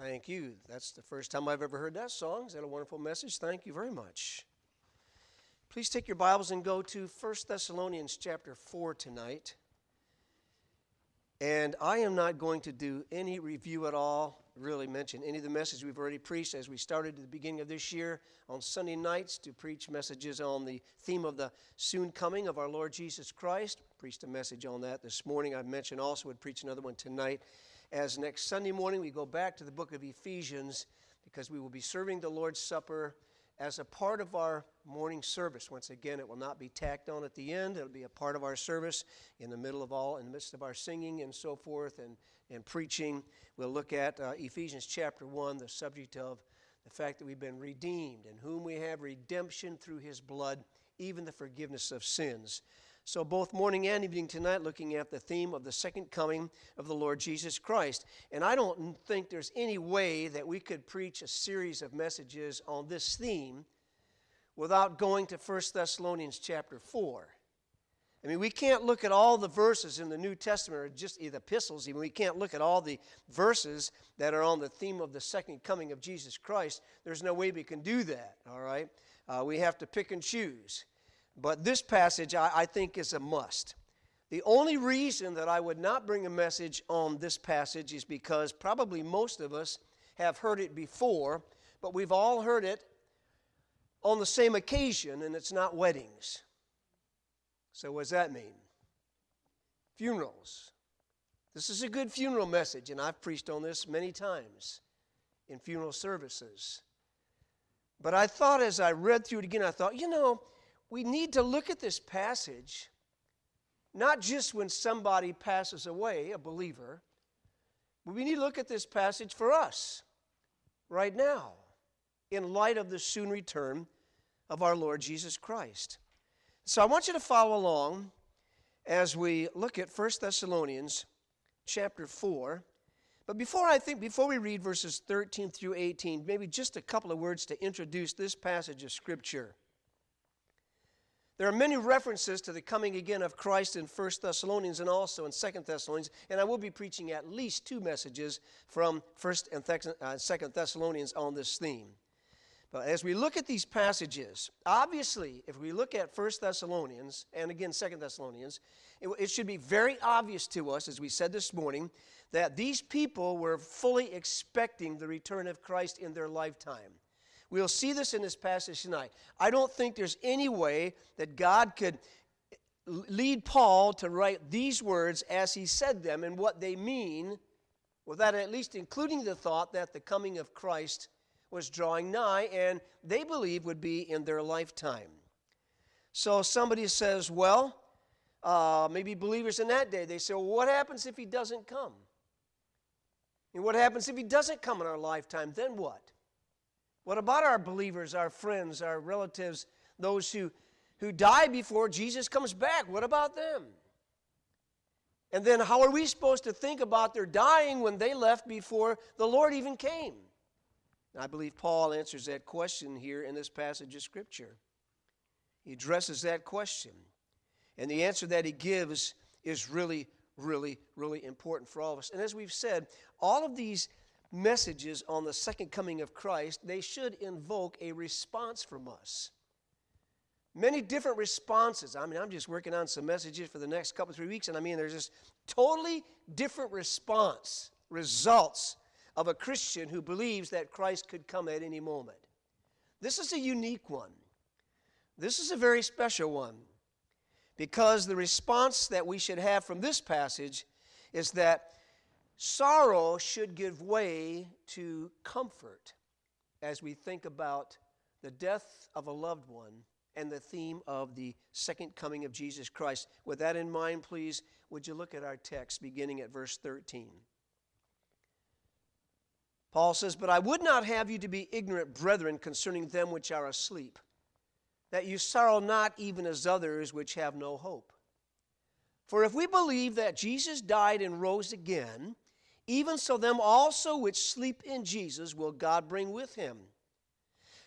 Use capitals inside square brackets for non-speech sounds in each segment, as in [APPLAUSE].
Thank you. That's the first time I've ever heard that song. Is that a wonderful message? Thank you very much. Please take your Bibles and go to 1 Thessalonians chapter 4 tonight. And I am not going to do any review at all, really mention any of the messages we've already preached as we started at the beginning of this year on Sunday nights to preach messages on the theme of the soon coming of our Lord Jesus Christ. Preached a message on that this morning. I mentioned also would preach another one tonight. As next Sunday morning we go back to the book of Ephesians because we will be serving the Lord's Supper as a part of our morning service. Once again, it will not be tacked on at the end. It'll be a part of our service in the middle of all, in the midst of our singing and so forth and, and preaching. We'll look at uh, Ephesians chapter 1, the subject of the fact that we've been redeemed, in whom we have redemption through his blood, even the forgiveness of sins. So, both morning and evening tonight, looking at the theme of the second coming of the Lord Jesus Christ. And I don't think there's any way that we could preach a series of messages on this theme without going to 1 Thessalonians chapter 4. I mean, we can't look at all the verses in the New Testament, or just the epistles, even. We can't look at all the verses that are on the theme of the second coming of Jesus Christ. There's no way we can do that, all right? Uh, we have to pick and choose. But this passage, I, I think, is a must. The only reason that I would not bring a message on this passage is because probably most of us have heard it before, but we've all heard it on the same occasion, and it's not weddings. So, what does that mean? Funerals. This is a good funeral message, and I've preached on this many times in funeral services. But I thought as I read through it again, I thought, you know, we need to look at this passage not just when somebody passes away, a believer, but we need to look at this passage for us right now in light of the soon return of our Lord Jesus Christ. So I want you to follow along as we look at 1 Thessalonians chapter 4. But before I think before we read verses 13 through 18, maybe just a couple of words to introduce this passage of scripture. There are many references to the coming again of Christ in 1 Thessalonians and also in 2 Thessalonians, and I will be preaching at least two messages from 1 and 2 uh, Thessalonians on this theme. But as we look at these passages, obviously, if we look at 1 Thessalonians and again 2 Thessalonians, it, it should be very obvious to us, as we said this morning, that these people were fully expecting the return of Christ in their lifetime. We'll see this in this passage tonight. I don't think there's any way that God could lead Paul to write these words as he said them and what they mean without at least including the thought that the coming of Christ was drawing nigh and they believe would be in their lifetime. So somebody says, well, uh, maybe believers in that day, they say, well, what happens if he doesn't come? And what happens if he doesn't come in our lifetime? Then what? What about our believers, our friends, our relatives, those who, who die before Jesus comes back? What about them? And then how are we supposed to think about their dying when they left before the Lord even came? I believe Paul answers that question here in this passage of Scripture. He addresses that question. And the answer that he gives is really, really, really important for all of us. And as we've said, all of these messages on the second coming of Christ, they should invoke a response from us. Many different responses. I mean, I'm just working on some messages for the next couple, three weeks, and I mean, there's just totally different response, results of a Christian who believes that Christ could come at any moment. This is a unique one. This is a very special one because the response that we should have from this passage is that Sorrow should give way to comfort as we think about the death of a loved one and the theme of the second coming of Jesus Christ. With that in mind, please, would you look at our text beginning at verse 13? Paul says, But I would not have you to be ignorant, brethren, concerning them which are asleep, that you sorrow not even as others which have no hope. For if we believe that Jesus died and rose again, even so, them also which sleep in Jesus will God bring with him.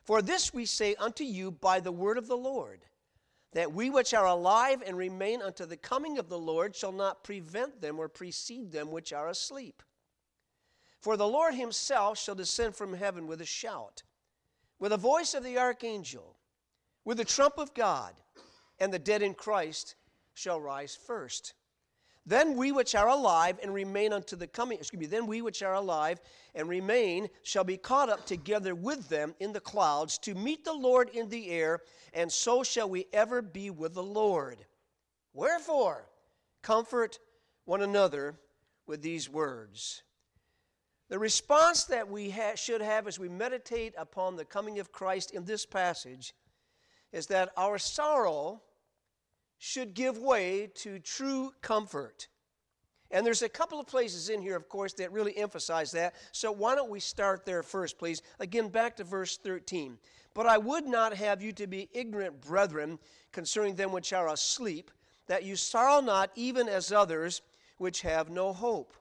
For this we say unto you by the word of the Lord, that we which are alive and remain unto the coming of the Lord shall not prevent them or precede them which are asleep. For the Lord himself shall descend from heaven with a shout, with the voice of the archangel, with the trump of God, and the dead in Christ shall rise first. Then we which are alive and remain unto the coming, excuse me, then we which are alive and remain shall be caught up together with them in the clouds to meet the Lord in the air, and so shall we ever be with the Lord. Wherefore, comfort one another with these words. The response that we ha- should have as we meditate upon the coming of Christ in this passage is that our sorrow should give way to true comfort. And there's a couple of places in here, of course, that really emphasize that. So why don't we start there first, please? Again, back to verse 13. But I would not have you to be ignorant, brethren, concerning them which are asleep, that you sorrow not even as others which have no hope.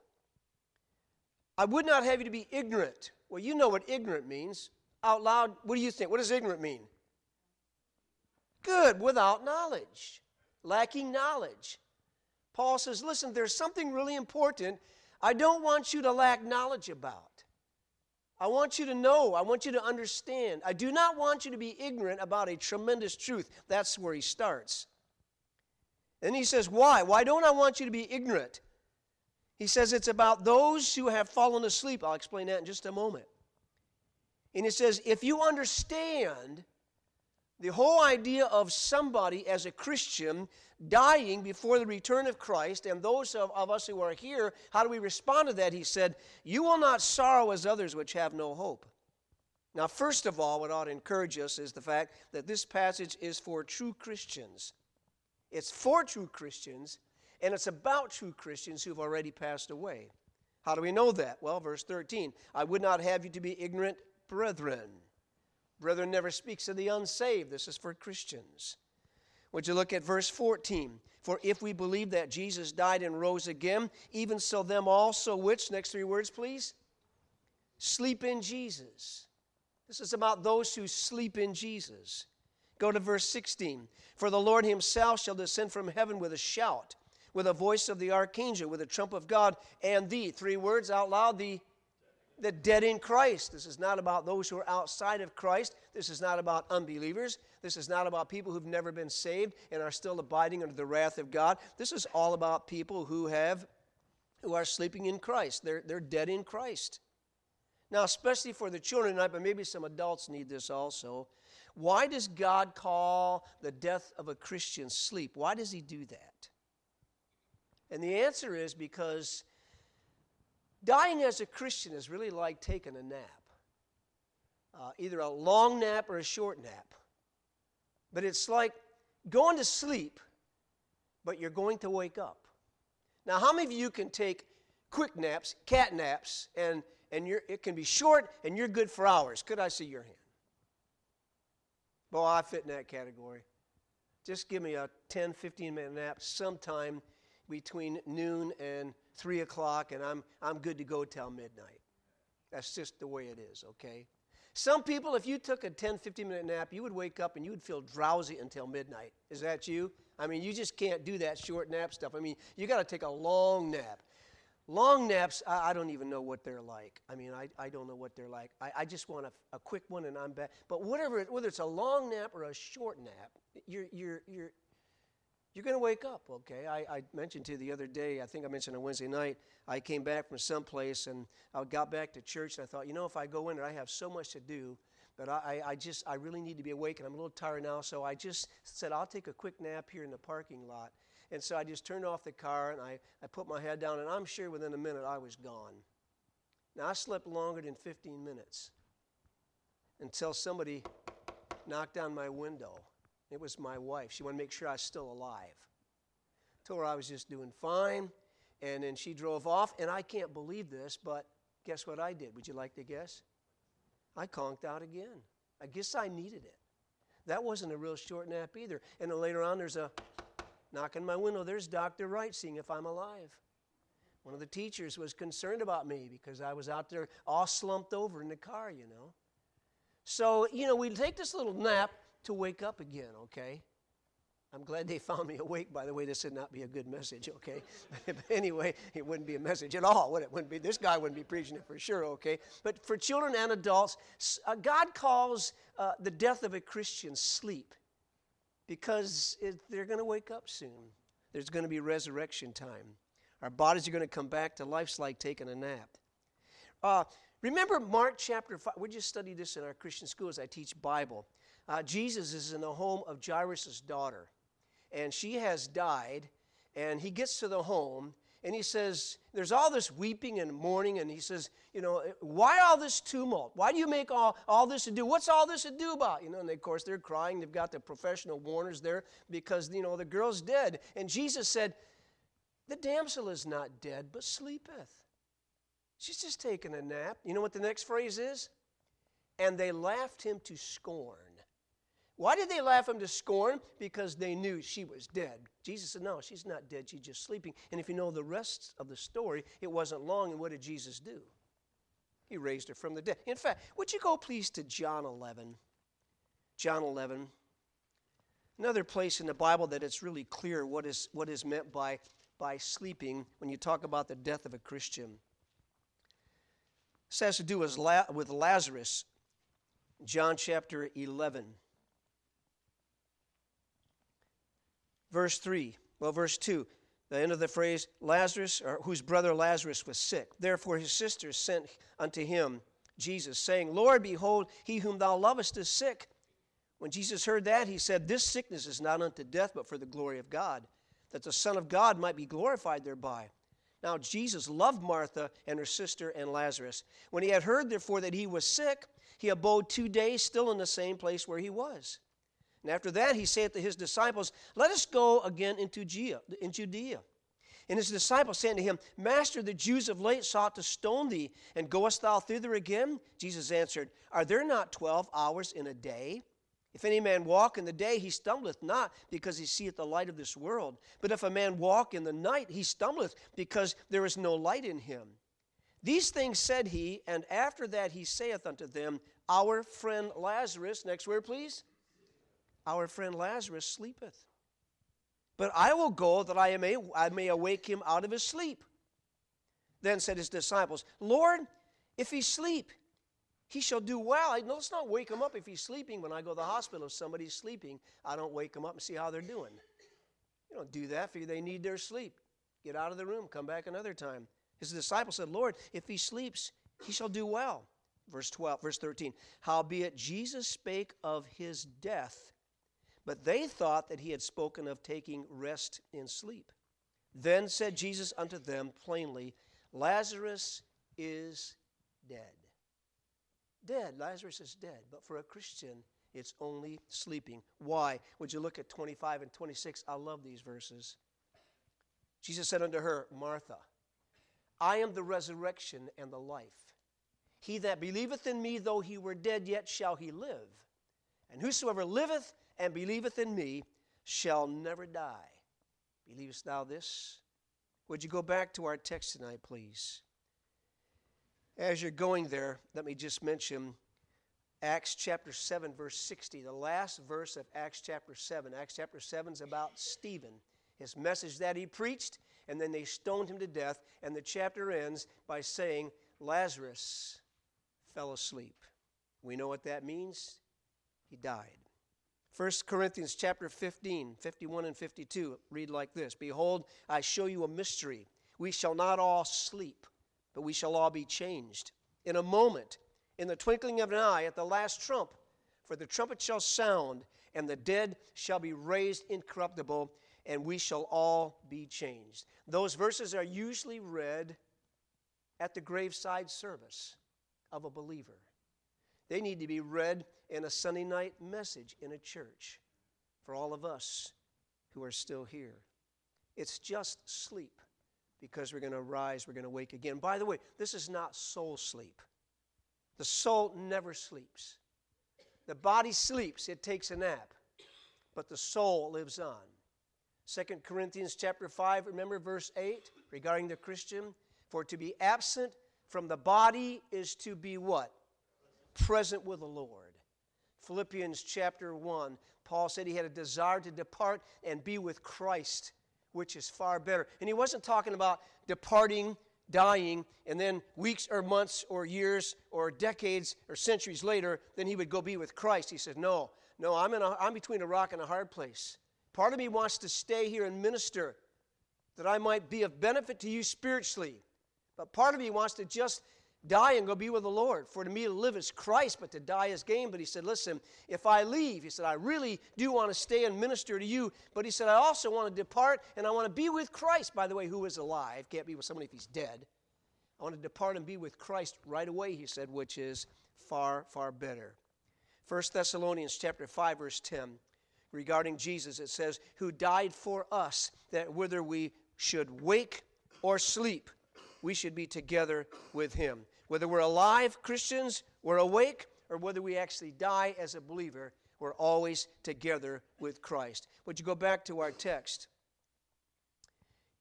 I would not have you to be ignorant. Well, you know what ignorant means. Out loud, what do you think? What does ignorant mean? Good, without knowledge lacking knowledge. Paul says, Listen, there's something really important I don't want you to lack knowledge about. I want you to know. I want you to understand. I do not want you to be ignorant about a tremendous truth. That's where he starts. And he says, Why? Why don't I want you to be ignorant? He says it's about those who have fallen asleep. I'll explain that in just a moment. And he says, If you understand the whole idea of somebody as a Christian dying before the return of Christ, and those of, of, us who are here, how do we respond to that? He said, You will not sorrow as others which have no hope. Now, first of all, what ought to encourage us is the fact that this passage is for true Christians. It's for true Christians, and it's about true Christians who've already passed away. How do we know that? Well, verse 13 I would not have you to be ignorant, brethren. Brethren never speaks of the unsaved. This is for Christians. Would you look at verse 14? For if we believe that Jesus died and rose again, even so them also which, next three words please, sleep in Jesus. This is about those who sleep in Jesus. Go to verse 16. For the Lord himself shall descend from heaven with a shout, with a voice of the archangel, with a trump of God, and the, three words out loud, the the dead in Christ. This is not about those who are outside of Christ. This is not about unbelievers. This is not about people who've never been saved and are still abiding under the wrath of God. This is all about people who have who are sleeping in Christ. They're, they're dead in Christ. Now, especially for the children tonight, but maybe some adults need this also. Why does God call the death of a Christian sleep? Why does He do that? And the answer is because Dying as a Christian is really like taking a nap, uh, either a long nap or a short nap. But it's like going to sleep, but you're going to wake up. Now, how many of you can take quick naps, cat naps, and, and you're, it can be short and you're good for hours? Could I see your hand? Well, I fit in that category. Just give me a 10, 15 minute nap sometime between noon and 3 o'clock, and I'm, I'm good to go till midnight. That's just the way it is, okay? Some people, if you took a 10, 15 minute nap, you would wake up and you would feel drowsy until midnight. Is that you? I mean, you just can't do that short nap stuff. I mean, you got to take a long nap. Long naps, I, I, don't even know what they're like. I mean, I, I don't know what they're like. I, I just want a, a quick one and I'm back. But whatever, whether it's a long nap or a short nap, you're, you're, you're, you're going to wake up, okay? I, I, mentioned to you the other day, I think I mentioned on Wednesday night, I came back from someplace and I got back to church and I thought, you know, if I go in there, I have so much to do, but I, I just, I really need to be awake and I'm a little tired now, so I just said, I'll take a quick nap here in the parking lot. And so I just turned off the car and I, I put my head down and I'm sure within a minute I was gone. Now, I slept longer than 15 minutes until somebody knocked on my window. It was my wife. She wanted to make sure I was still alive. Told her I was just doing fine. And then she drove off. And I can't believe this, but guess what I did? Would you like to guess? I conked out again. I guess I needed it. That wasn't a real short nap either. And then later on, there's a knock on my window. There's Dr. Wright seeing if I'm alive. One of the teachers was concerned about me because I was out there all slumped over in the car, you know. So, you know, we take this little nap to wake up again, okay? I'm glad they found me awake, by the way. This would not be a good message, okay? [LAUGHS] anyway, it wouldn't be a message at all, would it? Wouldn't be, this guy wouldn't be preaching it for sure, okay? But for children and adults, uh, God calls uh, the death of a Christian sleep because it, they're going to wake up soon. There's going to be resurrection time. Our bodies are going to come back to life's like taking a nap. Uh, remember Mark chapter 5? We just studied this in our Christian school as I teach Bible. Uh, Jesus is in the home of Jairus' daughter and she has died. And he gets to the home and he says, There's all this weeping and mourning. And he says, You know, why all this tumult? Why do you make all, all this to do? What's all this to do about? You know, and of course they're crying. They've got the professional mourners there because, you know, the girl's dead. And Jesus said, The damsel is not dead, but sleepeth. She's just taking a nap. You know what the next phrase is? And they laughed him to scorn. Why did they laugh him to scorn? Because they knew she was dead. Jesus said, No, she's not dead, she's just sleeping. And if you know the rest of the story, it wasn't long, and what did Jesus do? He raised her from the dead. In fact, would you go please to John 11? John 11. Another place in the Bible that it's really clear what is, what is meant by, by sleeping when you talk about the death of a Christian. This has to do with Lazarus, John chapter 11. Verse 3, well, verse 2, the end of the phrase, Lazarus, or whose brother Lazarus was sick. Therefore his sisters sent unto him Jesus, saying, Lord, behold, he whom thou lovest is sick. When Jesus heard that, he said, This sickness is not unto death, but for the glory of God, that the Son of God might be glorified thereby. Now, Jesus loved Martha and her sister and Lazarus. When he had heard, therefore, that he was sick, he abode two days still in the same place where he was. And after that, he saith to his disciples, Let us go again into Judea. And his disciples said to him, Master, the Jews of late sought to stone thee, and goest thou thither again? Jesus answered, Are there not twelve hours in a day? If any man walk in the day, he stumbleth not, because he seeth the light of this world. But if a man walk in the night, he stumbleth, because there is no light in him. These things said he, and after that he saith unto them, Our friend Lazarus, next word please, our friend Lazarus sleepeth. But I will go that I may, I may awake him out of his sleep. Then said his disciples, Lord, if he sleep, he shall do well. let's not wake him up if he's sleeping. When I go to the hospital, if somebody's sleeping, I don't wake them up and see how they're doing. You don't do that, for you, they need their sleep. Get out of the room, come back another time. His disciples said, Lord, if he sleeps, he shall do well. Verse 12, verse 13. Howbeit Jesus spake of his death but they thought that he had spoken of taking rest in sleep. Then said Jesus unto them plainly, Lazarus is dead. Dead. Lazarus is dead. But for a Christian, it's only sleeping. Why? Would you look at 25 and 26? I love these verses. Jesus said unto her, Martha, I am the resurrection and the life. He that believeth in me, though he were dead, yet shall he live. And whosoever liveth and believeth in me shall never die. Believest thou this? Would you go back to our text tonight, please? As you're going there, let me just mention Acts chapter 7, verse 60, the last verse of Acts chapter 7. Acts chapter 7 is about Stephen, his message that he preached, and then they stoned him to death. And the chapter ends by saying, Lazarus fell asleep. We know what that means. He died. 1 Corinthians chapter 15, 51 and 52 read like this Behold, I show you a mystery. We shall not all sleep, but we shall all be changed. In a moment, in the twinkling of an eye, at the last trump, for the trumpet shall sound, and the dead shall be raised incorruptible, and we shall all be changed. Those verses are usually read at the graveside service of a believer. They need to be read in a Sunday night message in a church for all of us who are still here. It's just sleep because we're going to rise, we're going to wake again. By the way, this is not soul sleep. The soul never sleeps. The body sleeps, it takes a nap, but the soul lives on. 2 Corinthians chapter 5, remember verse 8 regarding the Christian? For to be absent from the body is to be what? Present with the Lord. Philippians chapter 1, Paul said he had a desire to depart and be with Christ, which is far better. And he wasn't talking about departing, dying, and then weeks or months or years or decades or centuries later, then he would go be with Christ. He said, No, no, I'm, in a, I'm between a rock and a hard place. Part of me wants to stay here and minister that I might be of benefit to you spiritually. But part of me wants to just die and go be with the Lord. For to me to live is Christ, but to die is gain. But he said, Listen, if I leave, he said, I really do want to stay and minister to you. But he said, I also want to depart and I want to be with Christ, by the way, who is alive. Can't be with somebody if he's dead. I want to depart and be with Christ right away, he said, which is far, far better. 1 Thessalonians chapter 5, verse 10, regarding Jesus, it says, Who died for us, that whether we should wake or sleep, we should be together with him. Whether we're alive, Christians, we're awake, or whether we actually die as a believer, we're always together with Christ. Would you go back to our text?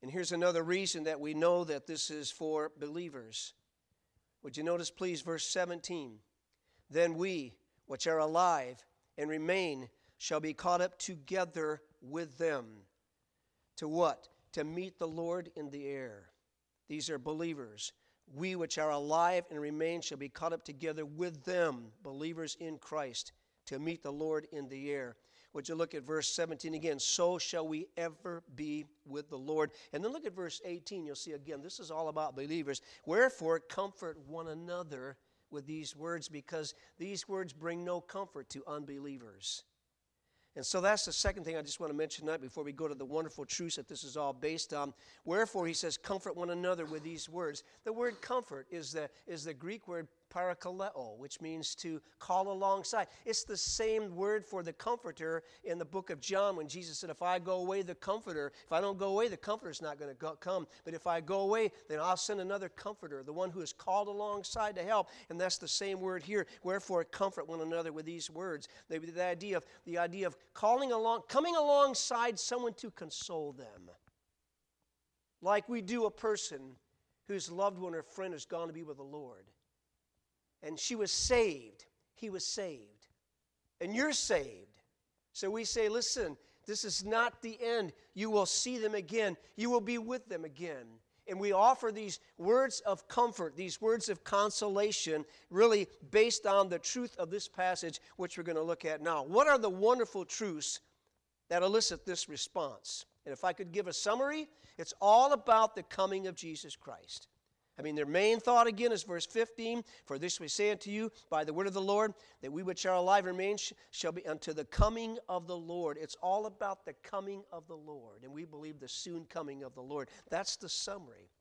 And here's another reason that we know that this is for believers. Would you notice, please, verse 17? Then we, which are alive and remain, shall be caught up together with them. To what? To meet the Lord in the air. These are believers. We which are alive and remain shall be caught up together with them, believers in Christ, to meet the Lord in the air. Would you look at verse 17 again? So shall we ever be with the Lord. And then look at verse 18. You'll see again, this is all about believers. Wherefore, comfort one another with these words, because these words bring no comfort to unbelievers. And so that's the second thing I just want to mention tonight before we go to the wonderful truths that this is all based on. Wherefore, he says, comfort one another with these words. The word comfort is the, is the Greek word parakaleo, which means to call alongside. It's the same word for the comforter in the book of John when Jesus said, If I go away, the comforter, if I don't go away, the comforter's not going to come. But if I go away, then I'll send another comforter, the one who is called alongside to help. And that's the same word here. Wherefore, comfort one another with these words. Maybe the idea of the idea of calling along, coming alongside someone to console them. Like we do a person whose loved one or friend has gone to be with the Lord and she was saved. He was saved. And you're saved. So we say, listen, this is not the end. You will see them again, you will be with them again. And we offer these words of comfort, these words of consolation, really based on the truth of this passage, which we're going to look at now. What are the wonderful truths that elicit this response? And if I could give a summary, it's all about the coming of Jesus Christ. I mean, their main thought again is verse 15 For this we say unto you by the word of the Lord, that we which are alive remain shall be unto the coming of the Lord. It's all about the coming of the Lord, and we believe the soon coming of the Lord. That's the summary.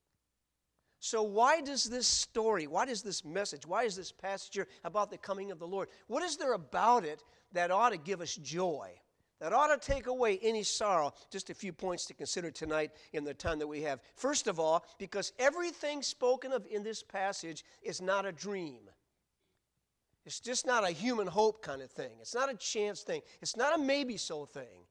So, why does this story, why does this message, why is this passage about the coming of the Lord? What is there about it that ought to give us joy? That ought to take away any sorrow. Just a few points to consider tonight in the time that we have. First of all, because everything spoken of in this passage is not a dream. It's just not a human hope kind of thing. It's not a chance thing. It's not a maybe so thing.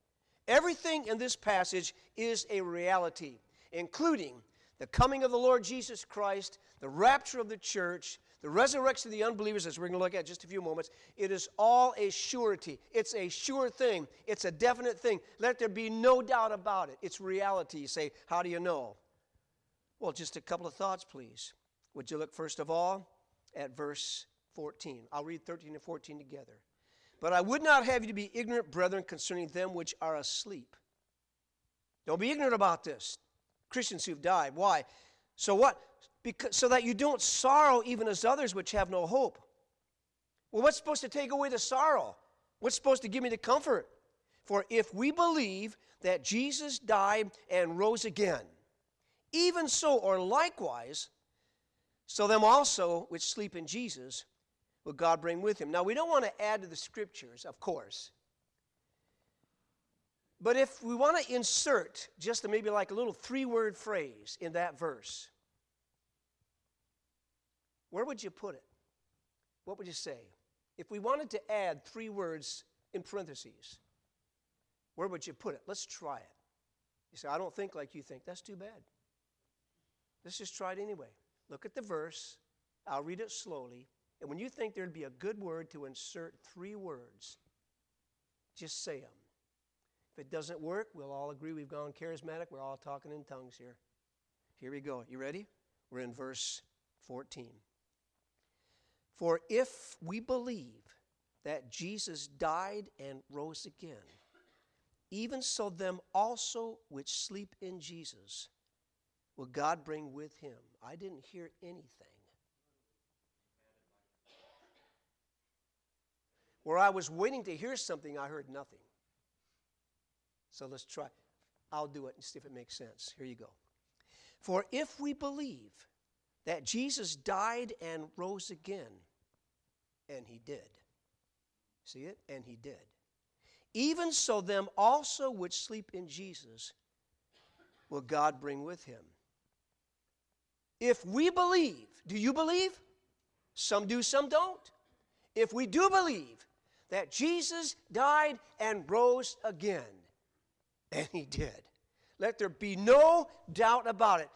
Everything in this passage is a reality, including the coming of the Lord Jesus Christ, the rapture of the church, the resurrection of the unbelievers, as we're going to look at just a few moments, it is all a surety. It's a sure thing. It's a definite thing. Let there be no doubt about it. It's reality. You say, how do you know? Well, just a couple of thoughts, please. Would you look first of all at verse 14? I'll read 13 and 14 together. But I would not have you to be ignorant, brethren, concerning them which are asleep. Don't be ignorant about this. Christians who've died. Why? So what? Because, so that you don't sorrow even as others which have no hope. Well, what's supposed to take away the sorrow? What's supposed to give me the comfort? For if we believe that Jesus died and rose again, even so, or likewise, so them also which sleep in Jesus will God bring with him. Now, we don't want to add to the scriptures, of course. But if we want to insert just maybe like a little three word phrase in that verse, where would you put it? What would you say? If we wanted to add three words in parentheses, where would you put it? Let's try it. You say, I don't think like you think. That's too bad. Let's just try it anyway. Look at the verse. I'll read it slowly. And when you think there'd be a good word to insert three words, just say them. If it doesn't work, we'll all agree we've gone charismatic. We're all talking in tongues here. Here we go. You ready? We're in verse 14. For if we believe that Jesus died and rose again, even so them also which sleep in Jesus will God bring with him. I didn't hear anything. Where I was waiting to hear something, I heard nothing. So let's try. I'll do it and see if it makes sense. Here you go. For if we believe that Jesus died and rose again, and he did. See it? And he did. Even so, them also which sleep in Jesus will God bring with him. If we believe, do you believe? Some do, some don't. If we do believe that Jesus died and rose again, and he did, let there be no doubt about it.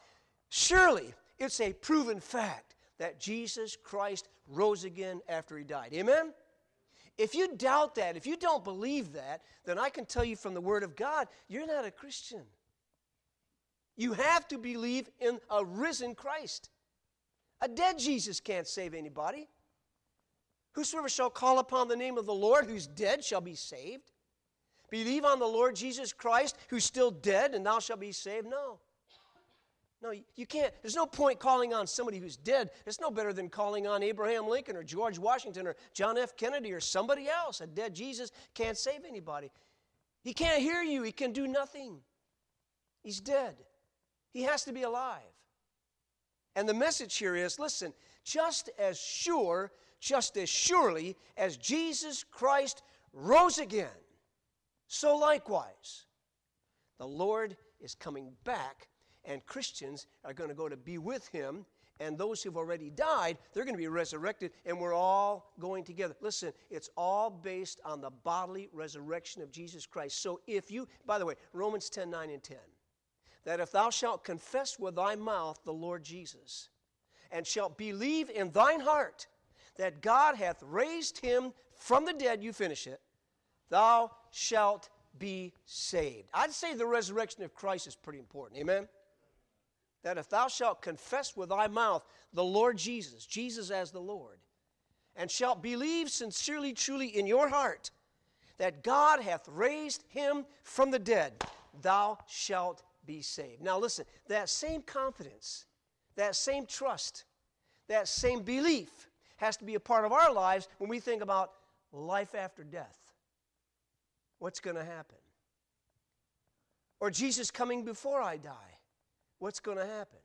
Surely it's a proven fact that Jesus Christ rose again after he died. Amen? If you doubt that, if you don't believe that, then I can tell you from the Word of God, you're not a Christian. You have to believe in a risen Christ. A dead Jesus can't save anybody. Whosoever shall call upon the name of the Lord who's dead shall be saved. Believe on the Lord Jesus Christ who's still dead and thou shalt be saved. No. No, you can't. There's no point calling on somebody who's dead. It's no better than calling on Abraham Lincoln or George Washington or John F. Kennedy or somebody else. A dead Jesus can't save anybody. He can't hear you, he can do nothing. He's dead. He has to be alive. And the message here is listen, just as sure, just as surely as Jesus Christ rose again, so likewise, the Lord is coming back and Christians are going to go to be with him. And those who've already died, they're going to be resurrected, and we're all going together. Listen, it's all based on the bodily resurrection of Jesus Christ. So if you, by the way, Romans 10 9 and 10, that if thou shalt confess with thy mouth the Lord Jesus, and shalt believe in thine heart that God hath raised him from the dead, you finish it, thou shalt be saved. I'd say the resurrection of Christ is pretty important. Amen? That if thou shalt confess with thy mouth the Lord Jesus, Jesus as the Lord, and shalt believe sincerely, truly in your heart that God hath raised him from the dead, thou shalt be saved. Now, listen, that same confidence, that same trust, that same belief has to be a part of our lives when we think about life after death. What's going to happen? Or Jesus coming before I die what's going to happen.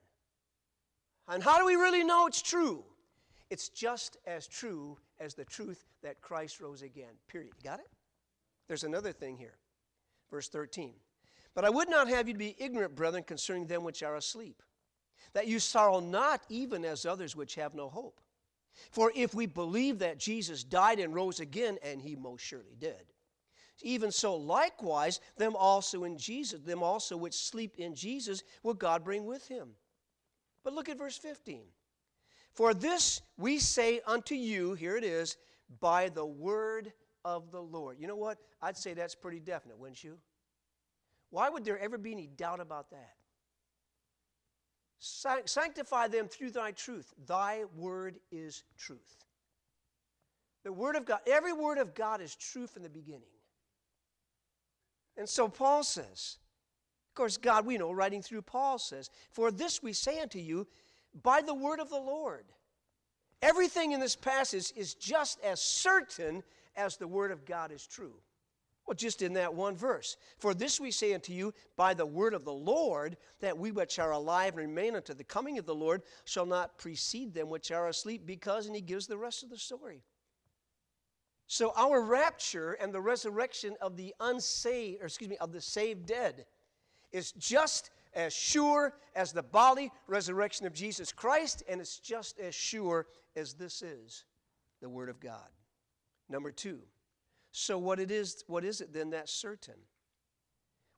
And how do we really know it's true? It's just as true as the truth that Christ rose again. Period. You got it? There's another thing here. Verse 13. But I would not have you to be ignorant, brethren, concerning them which are asleep, that you sorrow not even as others which have no hope. For if we believe that Jesus died and rose again, and he most surely did, even so, likewise, them also in Jesus, them also which sleep in Jesus, will God bring with him. But look at verse 15. For this we say unto you, here it is, by the word of the Lord. You know what? I'd say that's pretty definite, wouldn't you? Why would there ever be any doubt about that? Sanctify them through thy truth. Thy word is truth. The word of God, every word of God is true from the beginning. And so Paul says, of course, God, we know, writing through Paul says, For this we say unto you by the word of the Lord. Everything in this passage is just as certain as the word of God is true. Well, just in that one verse. For this we say unto you by the word of the Lord, that we which are alive and remain unto the coming of the Lord shall not precede them which are asleep, because, and he gives the rest of the story. So our rapture and the resurrection of the unsaved, or excuse me, of the saved dead is just as sure as the body resurrection of Jesus Christ, and it's just as sure as this is the Word of God. Number two. So what it is, what is it then that's certain?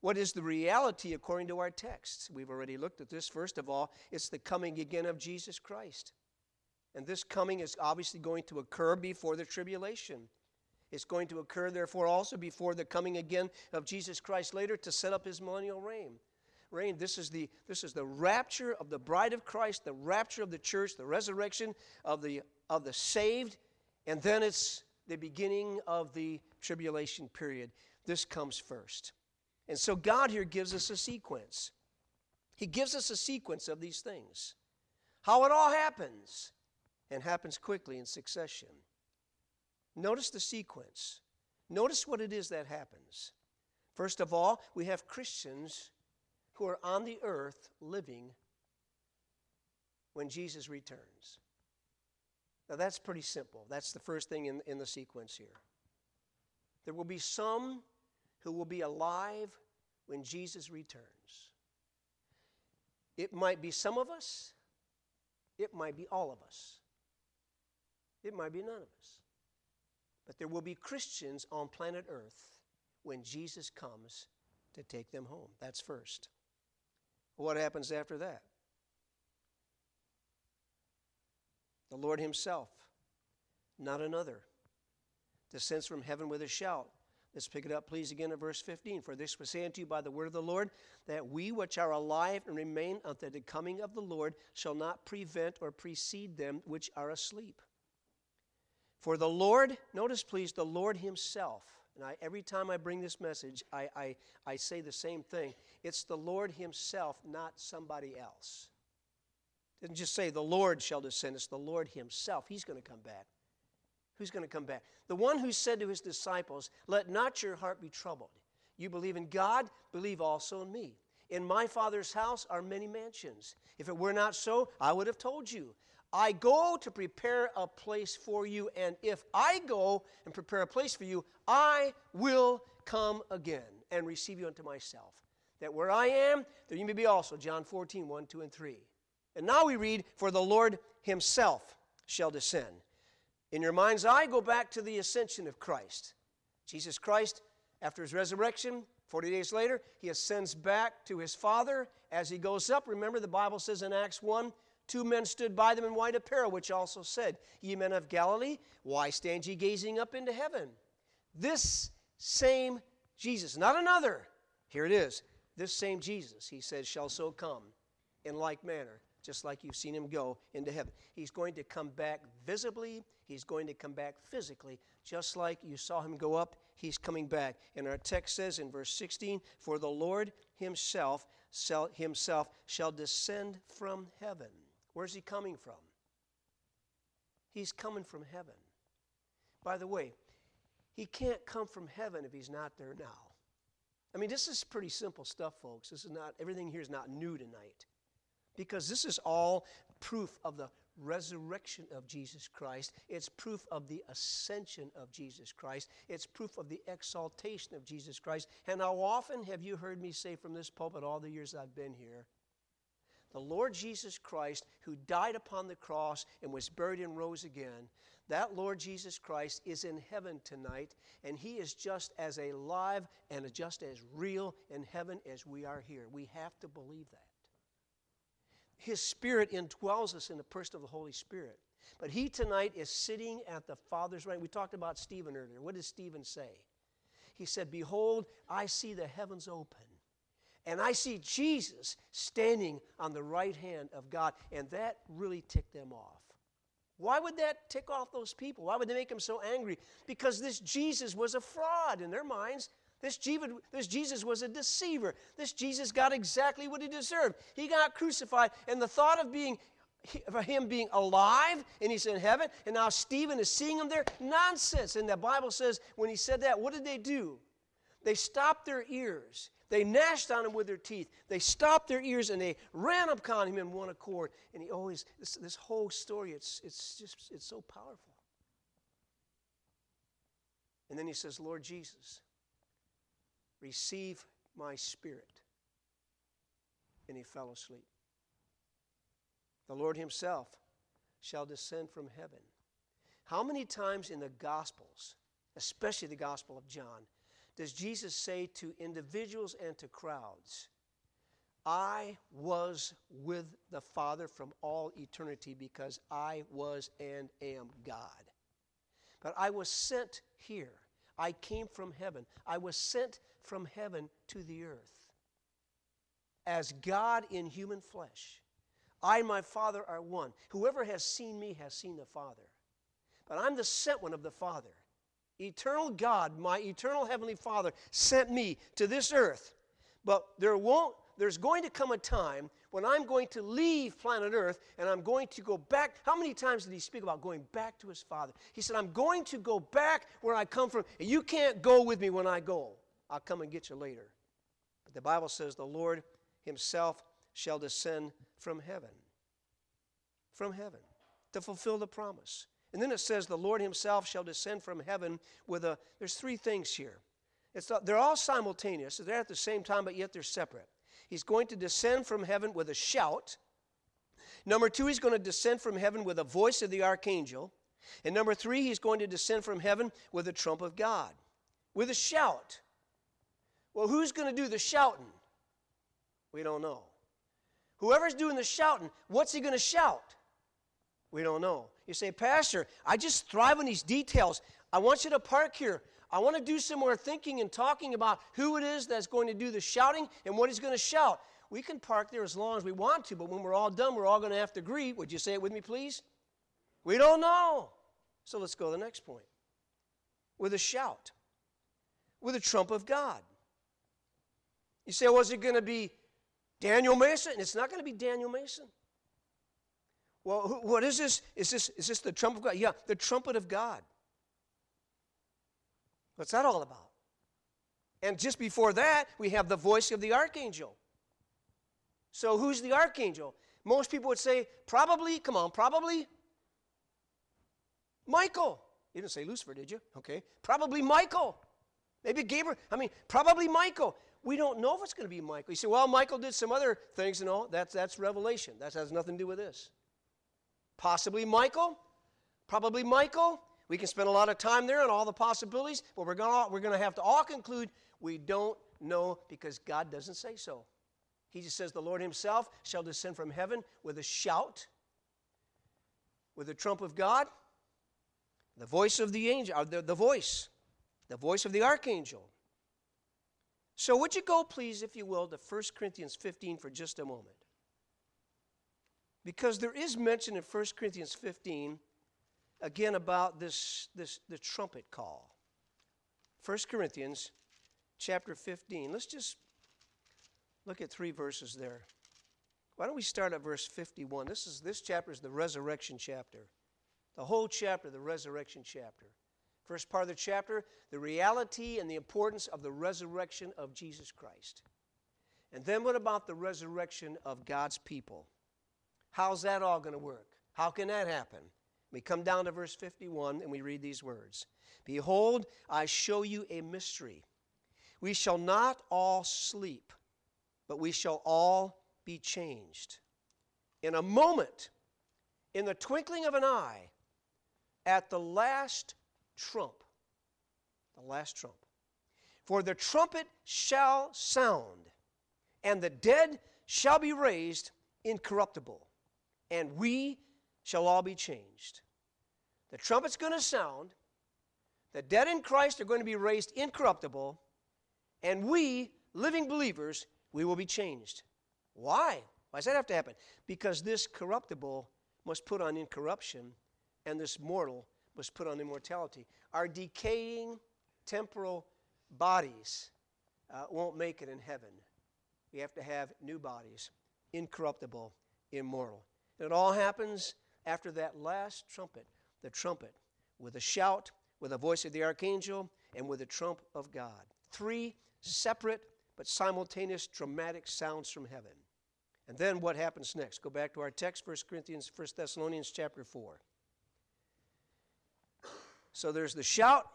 What is the reality according to our texts? We've already looked at this. First of all, it's the coming again of Jesus Christ. And this coming is obviously going to occur before the tribulation. It's going to occur, therefore, also before the coming again of Jesus Christ later to set up his millennial reign. Reign. This is the this is the rapture of the bride of Christ, the rapture of the church, the resurrection of the of the saved, and then it's the beginning of the tribulation period. This comes first. And so God here gives us a sequence. He gives us a sequence of these things. How it all happens, and happens quickly in succession. Notice the sequence. Notice what it is that happens. First of all, we have Christians who are on the earth living when Jesus returns. Now, that's pretty simple. That's the first thing in, in the sequence here. There will be some who will be alive when Jesus returns. It might be some of us, it might be all of us, it might be none of us. But there will be Christians on planet Earth when Jesus comes to take them home. That's first. What happens after that? The Lord Himself, not another, descends from heaven with a shout. Let's pick it up, please, again at verse 15. For this was say unto you by the word of the Lord, that we which are alive and remain unto the coming of the Lord shall not prevent or precede them which are asleep. For the Lord, notice please, the Lord Himself, and I, every time I bring this message, I, I, I say the same thing. It's the Lord Himself, not somebody else. It doesn't just say the Lord shall descend, it's the Lord Himself. He's going to come back. Who's going to come back? The one who said to His disciples, Let not your heart be troubled. You believe in God, believe also in me. In my Father's house are many mansions. If it were not so, I would have told you. I go to prepare a place for you, and if I go and prepare a place for you, I will come again and receive you unto myself. That where I am, there you may be also. John 14, 1, 2, and 3. And now we read, For the Lord himself shall descend. In your mind's eye, go back to the ascension of Christ. Jesus Christ, after his resurrection, 40 days later, he ascends back to his Father. As he goes up, remember the Bible says in Acts 1 Two men stood by them in white apparel, which also said, Ye men of Galilee, why stand ye gazing up into heaven? This same Jesus, not another, here it is, this same Jesus, he says, shall so come in like manner, just like you've seen him go into heaven. He's going to come back visibly, he's going to come back physically, just like you saw him go up, he's coming back. And our text says in verse 16, For the Lord himself, himself shall descend from heaven Where's he coming from? He's coming from heaven. By the way, he can't come from heaven if he's not there now. I mean, this is pretty simple stuff, folks. This is not, everything here is not new tonight. Because this is all proof of the resurrection of Jesus Christ. It's proof of the ascension of Jesus Christ. It's proof of the exaltation of Jesus Christ. And how often have you heard me say from this pulpit all the years I've been here, the Lord Jesus Christ, who died upon the cross and was buried and rose again, that Lord Jesus Christ is in heaven tonight, and he is just as alive and just as real in heaven as we are here. We have to believe that. His Spirit indwells us in the person of the Holy Spirit. But he tonight is sitting at the Father's right. We talked about Stephen earlier. What did Stephen say? He said, Behold, I see the heavens open and I see Jesus standing on the right hand of God, and that really ticked them off. Why would that tick off those people? Why would they make them so angry? Because this Jesus was a fraud in their minds. This Jesus, was a deceiver. This Jesus got exactly what he deserved. He got crucified, and the thought of being for him being alive and he's in heaven, and now Stephen is seeing him there. Nonsense. And the Bible says when he said that, what did they do? They stopped their ears they gnashed on him with their teeth. They stopped their ears and they ran upon him in one accord. And he always, this, this whole story, it's, it's just, it's so powerful. And then he says, Lord Jesus, receive my spirit. And he fell asleep. The Lord himself shall descend from heaven. How many times in the Gospels, especially the Gospel of John, does Jesus say to individuals and to crowds, I was with the Father from all eternity because I was and am God. But I was sent here. I came from heaven. I was sent from heaven to the earth as God in human flesh. I and my Father are one. Whoever has seen me has seen the Father. But I'm the sent one of the Father. Eternal God, my eternal Heavenly Father, sent me to this earth. But there won't, there's going to come a time when I'm going to leave planet Earth and I'm going to go back. How many times did he speak about going back to his Father? He said, I'm going to go back where I come from, and you can't go with me when I go. I'll come and get you later. But the Bible says the Lord himself shall descend from heaven. From heaven to fulfill the promise. And then it says, The Lord Himself shall descend from heaven with a. There's three things here. It's, uh, they're all simultaneous. They're at the same time, but yet they're separate. He's going to descend from heaven with a shout. Number two, he's going to descend from heaven with a voice of the archangel. And number three, he's going to descend from heaven with a trump of God, with a shout. Well, who's going to do the shouting? We don't know. Whoever's doing the shouting, what's he going to shout? We don't know. You say, Pastor, I just thrive on these details. I want you to park here. I want to do some more thinking and talking about who it is that's going to do the shouting and what he's going to shout. We can park there as long as we want to, but when we're all done, we're all going to have to agree. Would you say it with me, please? We don't know. So let's go to the next point. With a shout, with a trump of God. You say, was it going to be Daniel Mason? It's not going to be Daniel Mason. Well, what is this? Is this is this the trumpet of God? Yeah, the trumpet of God. What's that all about? And just before that, we have the voice of the archangel. So who's the archangel? Most people would say probably, come on, probably Michael. You didn't say Lucifer, did you? Okay. Probably Michael. Maybe Gabriel. I mean, probably Michael. We don't know if it's going to be Michael. You say, well, Michael did some other things and all. That's, that's revelation. That has nothing to do with this. Possibly Michael. Probably Michael. We can spend a lot of time there on all the possibilities, but we're going we're to have to all conclude we don't know because God doesn't say so. He just says, The Lord Himself shall descend from heaven with a shout, with the trump of God, the voice of the angel, uh, the, the voice, the voice of the archangel. So, would you go, please, if you will, to 1 Corinthians 15 for just a moment? Because there is mention in 1 Corinthians 15 again about this, this the trumpet call. 1 Corinthians chapter 15. Let's just look at three verses there. Why don't we start at verse 51? This is this chapter is the resurrection chapter. The whole chapter, the resurrection chapter. First part of the chapter, the reality and the importance of the resurrection of Jesus Christ. And then what about the resurrection of God's people? How's that all going to work? How can that happen? We come down to verse 51 and we read these words Behold, I show you a mystery. We shall not all sleep, but we shall all be changed. In a moment, in the twinkling of an eye, at the last trump. The last trump. For the trumpet shall sound, and the dead shall be raised incorruptible, and we shall all be changed. The trumpet's going to sound, the dead in Christ are going to be raised incorruptible, and we, living believers, we will be changed. Why? Why does that have to happen? Because this corruptible must put on incorruption, and this mortal must put on immortality. Our decaying temporal bodies uh, won't make it in heaven. We have to have new bodies, incorruptible, immortal. It all happens after that last trumpet, the trumpet, with a shout, with a voice of the archangel, and with the trump of God. Three separate but simultaneous dramatic sounds from heaven. And then what happens next? Go back to our text, 1 Corinthians, 1 Thessalonians chapter 4. So there's the shout,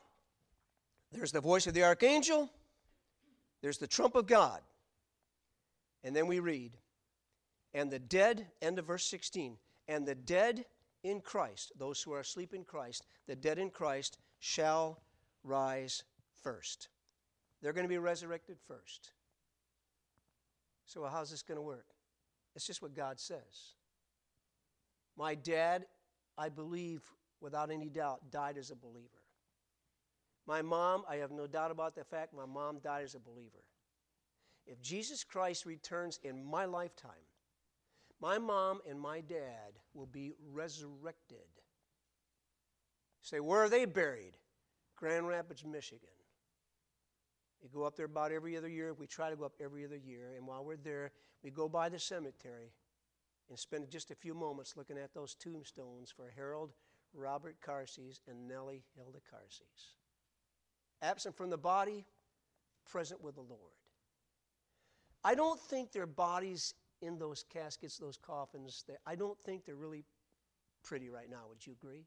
there's the voice of the archangel, there's the trump of God. And then we read, and the dead, end of verse 16, and the dead in Christ, those who are asleep in Christ, the dead in Christ shall rise first. They're going to be resurrected first. So, how's this going to work? It's just what God says. My dad, I believe without any doubt, died as a believer. My mom, I have no doubt about the fact my mom died as a believer. If Jesus Christ returns in my lifetime, my mom and my dad will be resurrected. say, where are they buried? Grand Rapids, Michigan. We go up there about every other year. We try to go up every other year. And while we're there, we go by the cemetery and spend just a few moments looking at those tombstones for Harold Robert Carses and Nellie Hilda Carses. Absent from the body, present with the Lord. I don't think their bodies in those caskets, those coffins, I don't think they're really pretty right now. Would you agree?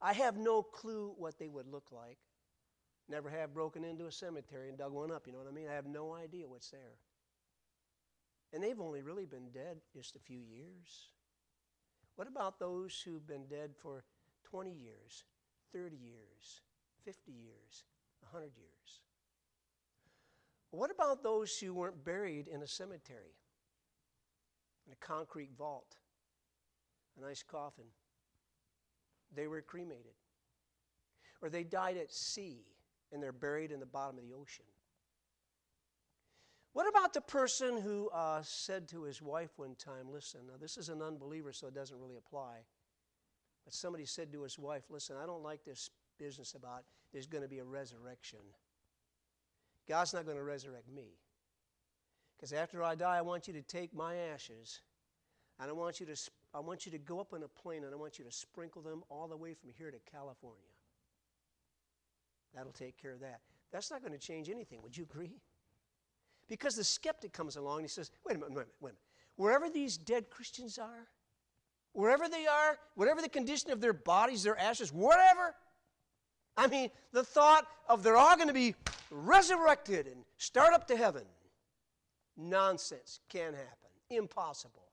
I have no clue what they would look like. Never have broken into a cemetery and dug one up, you know what I mean? I have no idea what's there. And they've only really been dead just a few years. What about those who've been dead for 20 years, 30 years, 50 years, 100 years? What about those who weren't buried in a cemetery, in a concrete vault, a nice coffin? They were cremated. Or they died at sea and they're buried in the bottom of the ocean. What about the person who uh, said to his wife one time, Listen, now this is an unbeliever, so it doesn't really apply. But somebody said to his wife, Listen, I don't like this business about there's going to be a resurrection. God's not going to resurrect me. Because after I die, I want you to take my ashes and I want you to, I want you to go up on a plane and I want you to sprinkle them all the way from here to California. That'll take care of that. That's not going to change anything. Would you agree? Because the skeptic comes along and he says, wait a minute, wait a minute, wait a minute. Wherever these dead Christians are, wherever they are, whatever the condition of their bodies, their ashes, whatever. I mean, the thought of they're all going to be resurrected and start up to heaven. Nonsense. Can't happen. Impossible.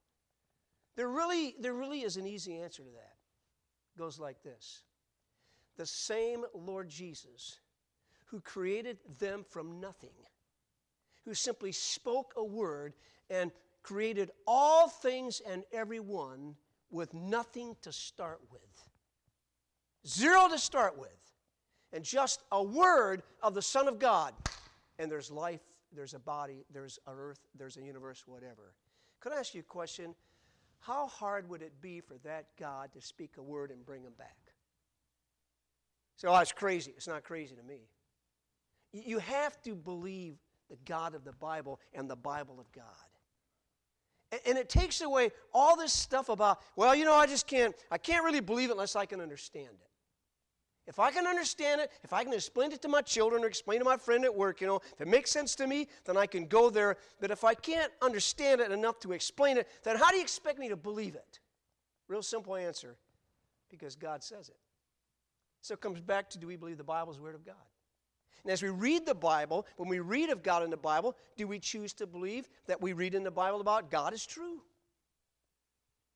There really, there really is an easy answer to that. It goes like this The same Lord Jesus who created them from nothing, who simply spoke a word and created all things and everyone with nothing to start with. Zero to start with. And just a word of the Son of God. And there's life, there's a body, there's an earth, there's a universe, whatever. Could I ask you a question? How hard would it be for that God to speak a word and bring him back? So, oh, it's crazy. It's not crazy to me. You have to believe the God of the Bible and the Bible of God. And it takes away all this stuff about, well, you know, I just can't, I can't really believe it unless I can understand it. If I can understand it, if I can explain it to my children or explain to my friend at work, you know, if it makes sense to me, then I can go there. But if I can't understand it enough to explain it, then how do you expect me to believe it? Real simple answer because God says it. So it comes back to do we believe the Bible is the Word of God? And as we read the Bible, when we read of God in the Bible, do we choose to believe that we read in the Bible about God is true?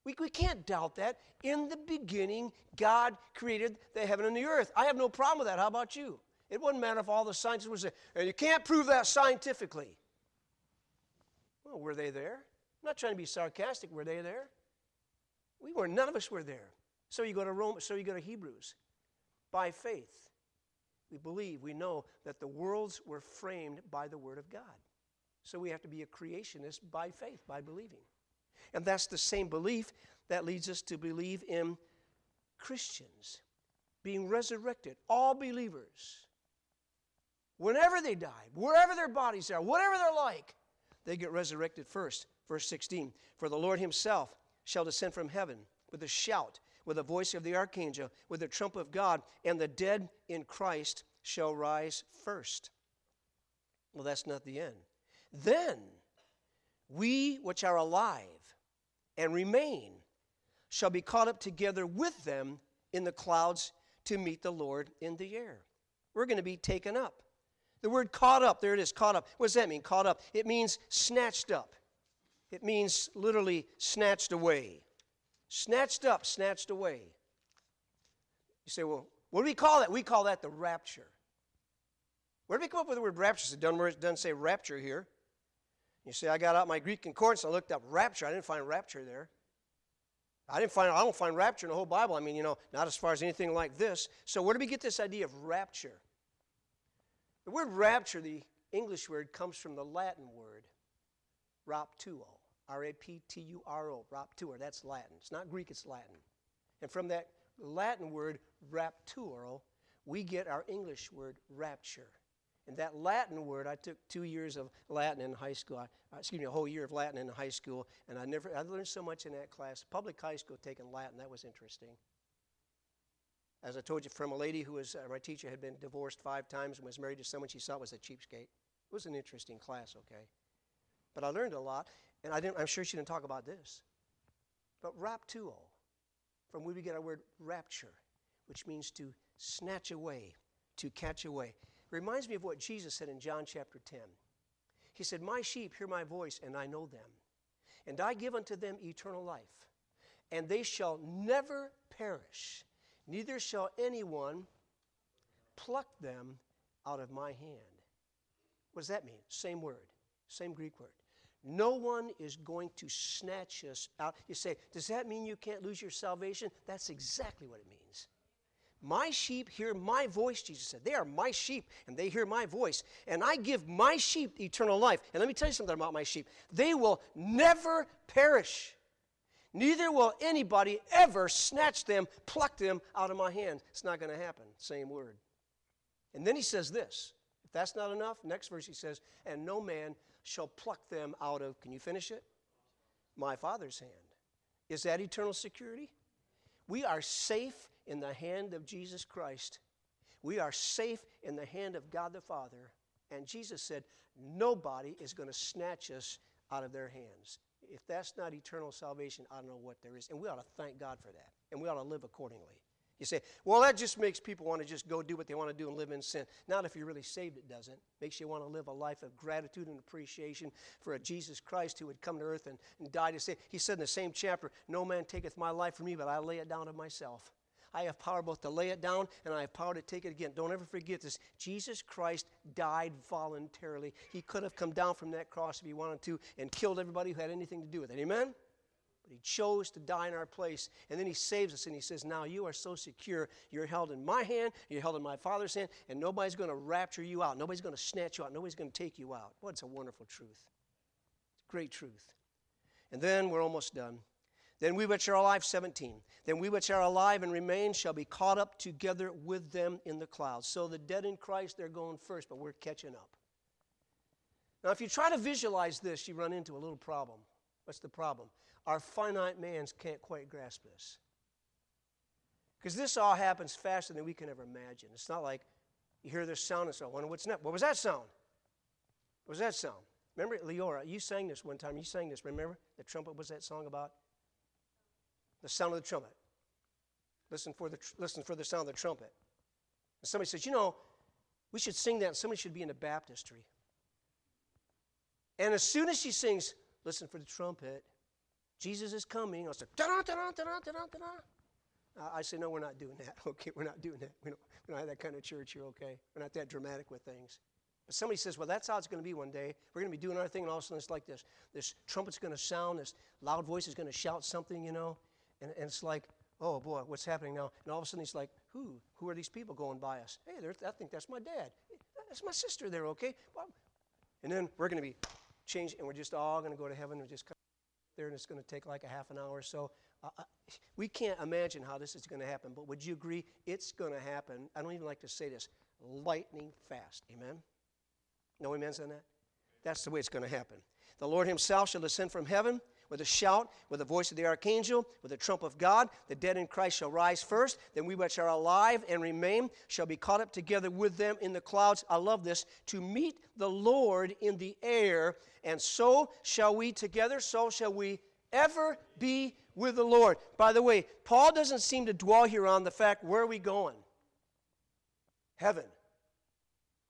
We, we can't doubt that. In the beginning, God created the heaven and the earth. I have no problem with that. How about you? It wouldn't matter if all the scientists would and you can't prove that scientifically. Well, were they there? I'm not trying to be sarcastic. Were they there? We were. None of us were there. So you go to Rome. So you go to Hebrews. By faith, we believe, we know that the worlds were framed by the Word of God. So we have to be a creationist by faith, by believing. And that's the same belief that leads us to believe in Christians being resurrected, all believers. Whenever they die, wherever their bodies are, whatever they're like, they get resurrected first. Verse 16 For the Lord himself shall descend from heaven with a shout, with the voice of the archangel, with the trump of God, and the dead in Christ shall rise first. Well, that's not the end. Then we which are alive and remain shall be caught up together with them in the clouds to meet the Lord in the air. We're going to be taken up. The word caught up, there it is, caught up. What does that mean, caught up? It means snatched up. It means literally snatched away. Snatched up, snatched away. You say, well, what do we call that? We call that the rapture. Where did we come up with the word rapture? It doesn't say rapture here. You see, I got out my Greek concordance. I looked up rapture. I didn't find rapture there. I didn't find. I don't find rapture in the whole Bible. I mean, you know, not as far as anything like this. So where do we get this idea of rapture? The word rapture, the English word, comes from the Latin word raptuo. R A P T U R O. Raptuo. That's Latin. It's not Greek. It's Latin. And from that Latin word rapturo, we get our English word rapture. And that Latin word, I took two years of Latin in high school. I, uh, excuse me, a whole year of Latin in high school, and I never, I learned so much in that class. Public high school taking Latin, that was interesting. As I told you, from a lady who was uh, my teacher had been divorced five times and was married to someone she thought was a cheapskate. It was an interesting class, okay. But I learned a lot, and I didn't, I'm sure she didn't talk about this. But raptuo, from where we get our word rapture, which means to snatch away, to catch away reminds me of what Jesus said in John chapter 10. He said, My sheep hear my voice, and I know them. And I give unto them eternal life, and they shall never perish, neither shall anyone pluck them out of my hand. What does that mean? Same word, same Greek word. No one is going to snatch us out. You say, does that mean you can't lose your salvation? That's exactly what it means. My sheep hear my voice, Jesus said. They are my sheep, and they hear my voice. And I give my sheep eternal life. And let me tell you something about my sheep they will never perish. Neither will anybody ever snatch them, pluck them out of my hand. It's not going to happen. Same word. And then he says this. If that's not enough, next verse he says, And no man shall pluck them out of, can you finish it? My Father's hand. Is that eternal security? We are safe in the hand of Jesus Christ. We are safe in the hand of God the Father. And Jesus said, Nobody is going to snatch us out of their hands. If that's not eternal salvation, I don't know what there is. And we ought to thank God for that. And we ought to live accordingly. You say, well, that just makes people want to just go do what they want to do and live in sin. Not if you're really saved, it doesn't. Makes you want to live a life of gratitude and appreciation for a Jesus Christ who would come to earth and, and die to save. He said in the same chapter, No man taketh my life from me, but I lay it down of myself. I have power both to lay it down and I have power to take it again. Don't ever forget this. Jesus Christ died voluntarily. He could have come down from that cross if he wanted to and killed everybody who had anything to do with it. Amen? But he chose to die in our place. And then he saves us and he says, Now you are so secure. You're held in my hand, you're held in my Father's hand, and nobody's going to rapture you out. Nobody's going to snatch you out. Nobody's going to take you out. What's a wonderful truth. It's a Great truth. And then we're almost done. Then we which are alive, 17. Then we which are alive and remain shall be caught up together with them in the clouds. So the dead in Christ, they're going first, but we're catching up. Now, if you try to visualize this, you run into a little problem. What's the problem? Our finite minds can't quite grasp this. Because this all happens faster than we can ever imagine. It's not like you hear this sound and say, I wonder what's next. What was that sound? What was that sound? Remember, Leora, you sang this one time. You sang this, remember? The trumpet was that song about? The sound of the trumpet. Listen for the, listen for the sound of the trumpet. And somebody says, you know, we should sing that. Somebody should be in the baptistry. And as soon as she sings, listen for the trumpet, Jesus is coming, I'll say, da-da, da-da, da-da, da-da, da-da. I say, uh, no, we're not doing that. [LAUGHS] Okay, we're not doing that. We don't, we don't have that kind of church here, okay? We're not that dramatic with things. But somebody says, well, that's how it's going to be one day. We're going to be doing our thing, and all of a sudden it's like this. This trumpet's going to sound, this loud voice is going to shout something, you know. And, and it's like, oh boy, what's happening now? And all of a sudden he's like, who? Who are these people going by us? Hey, I think that's my dad. That's my sister there, okay? And then we're going to be changed, and we're just all going to go to heaven. We're just there, and it's going to take like a half an hour or so. Uh, we can't imagine how this is going to happen, but would you agree? It's going to happen. I don't even like to say this lightning fast. Amen? No amens on that? That's the way it's going to happen. The Lord Himself shall descend from heaven with a shout, with the voice of the archangel, with the trump of God. The dead in Christ shall rise first. Then we which are alive and remain shall be caught up together with them in the clouds. I love this. To meet the Lord in the air. And so shall we together, so shall we ever be with the Lord. By the way, Paul doesn't seem to dwell here on the fact where are we going? Heaven.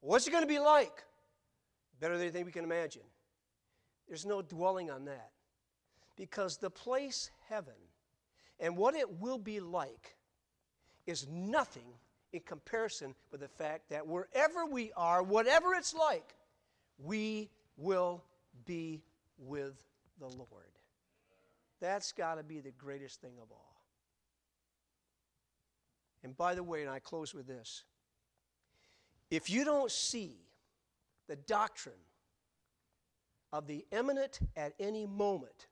What's it going to be like? Better than anything we can imagine. There's no dwelling on that. Because the place heaven and what it will be like is nothing in comparison with the fact that wherever we are, whatever it's like, we will be with the Lord. That's got to be the greatest thing of all. And by the way, and I close with this if you don't see the doctrine of the imminent at any moment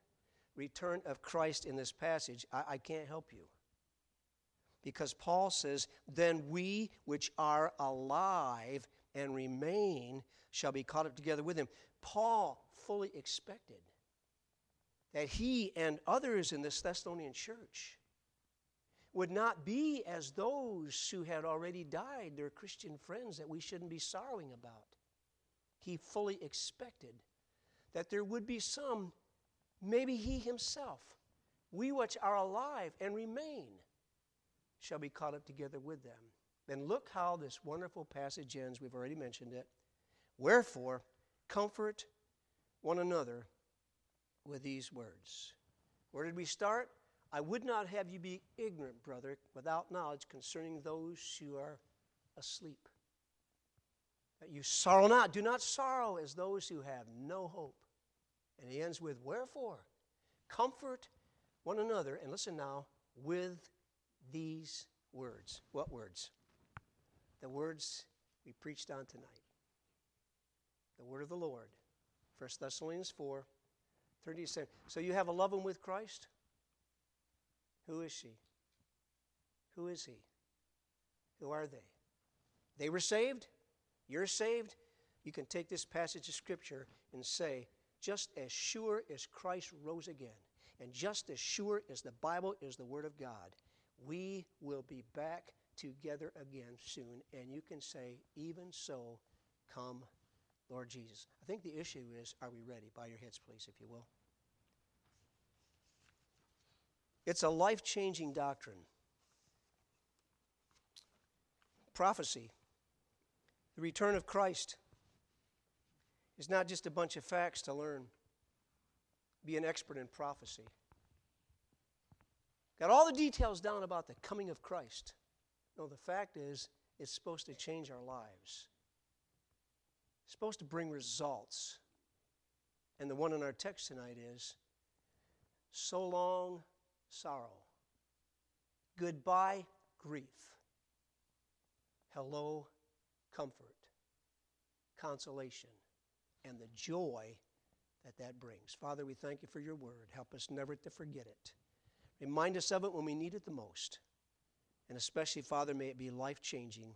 return of Christ in this passage, I, I can't help you. Because Paul says, Then we which are alive and remain shall be caught up together with him. Paul fully expected that he and others in this Thessalonian church would not be as those who had already died, their Christian friends that we shouldn't be sorrowing about. He fully expected that there would be some, maybe he himself, we which are alive and remain, shall be caught up together with them. Then look how this wonderful passage ends. We've already mentioned it. Wherefore, comfort one another with these words. Where did we start? I would not have you be ignorant, brother, without knowledge concerning those who are asleep. That you sorrow not. Do not sorrow as those who have no hope. And he ends with, Wherefore, comfort one another, and listen now, with these words. What words? The words we preached on tonight. The word of the Lord. 1 Thessalonians 4 37. So you have a love one with Christ? Who is she? Who is he? Who are they? They were saved. You're saved. You can take this passage of Scripture and say, just as sure as Christ rose again, and just as sure as the Bible is the Word of God, we will be back together again soon. And you can say, even so, come, Lord Jesus. I think the issue is, are we ready? Bow your heads, please, if you will. It's a life changing doctrine. Prophecy, the return of Christ, is not just a bunch of facts to learn. Be an expert in prophecy. Got all the details down about the coming of Christ. No, the fact is, it's supposed to change our lives. It's supposed to bring results. And the one in our text tonight is so long sorrow. Goodbye, grief. Hello, comfort, consolation, and the joy that that brings. Father, we thank you for your word. Help us never to forget it. Remind us of it when we need it the most. And especially, Father, may it be life changing,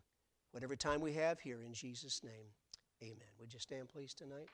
whatever time we have here, in Jesus' name. Amen. Would you stand, please, tonight?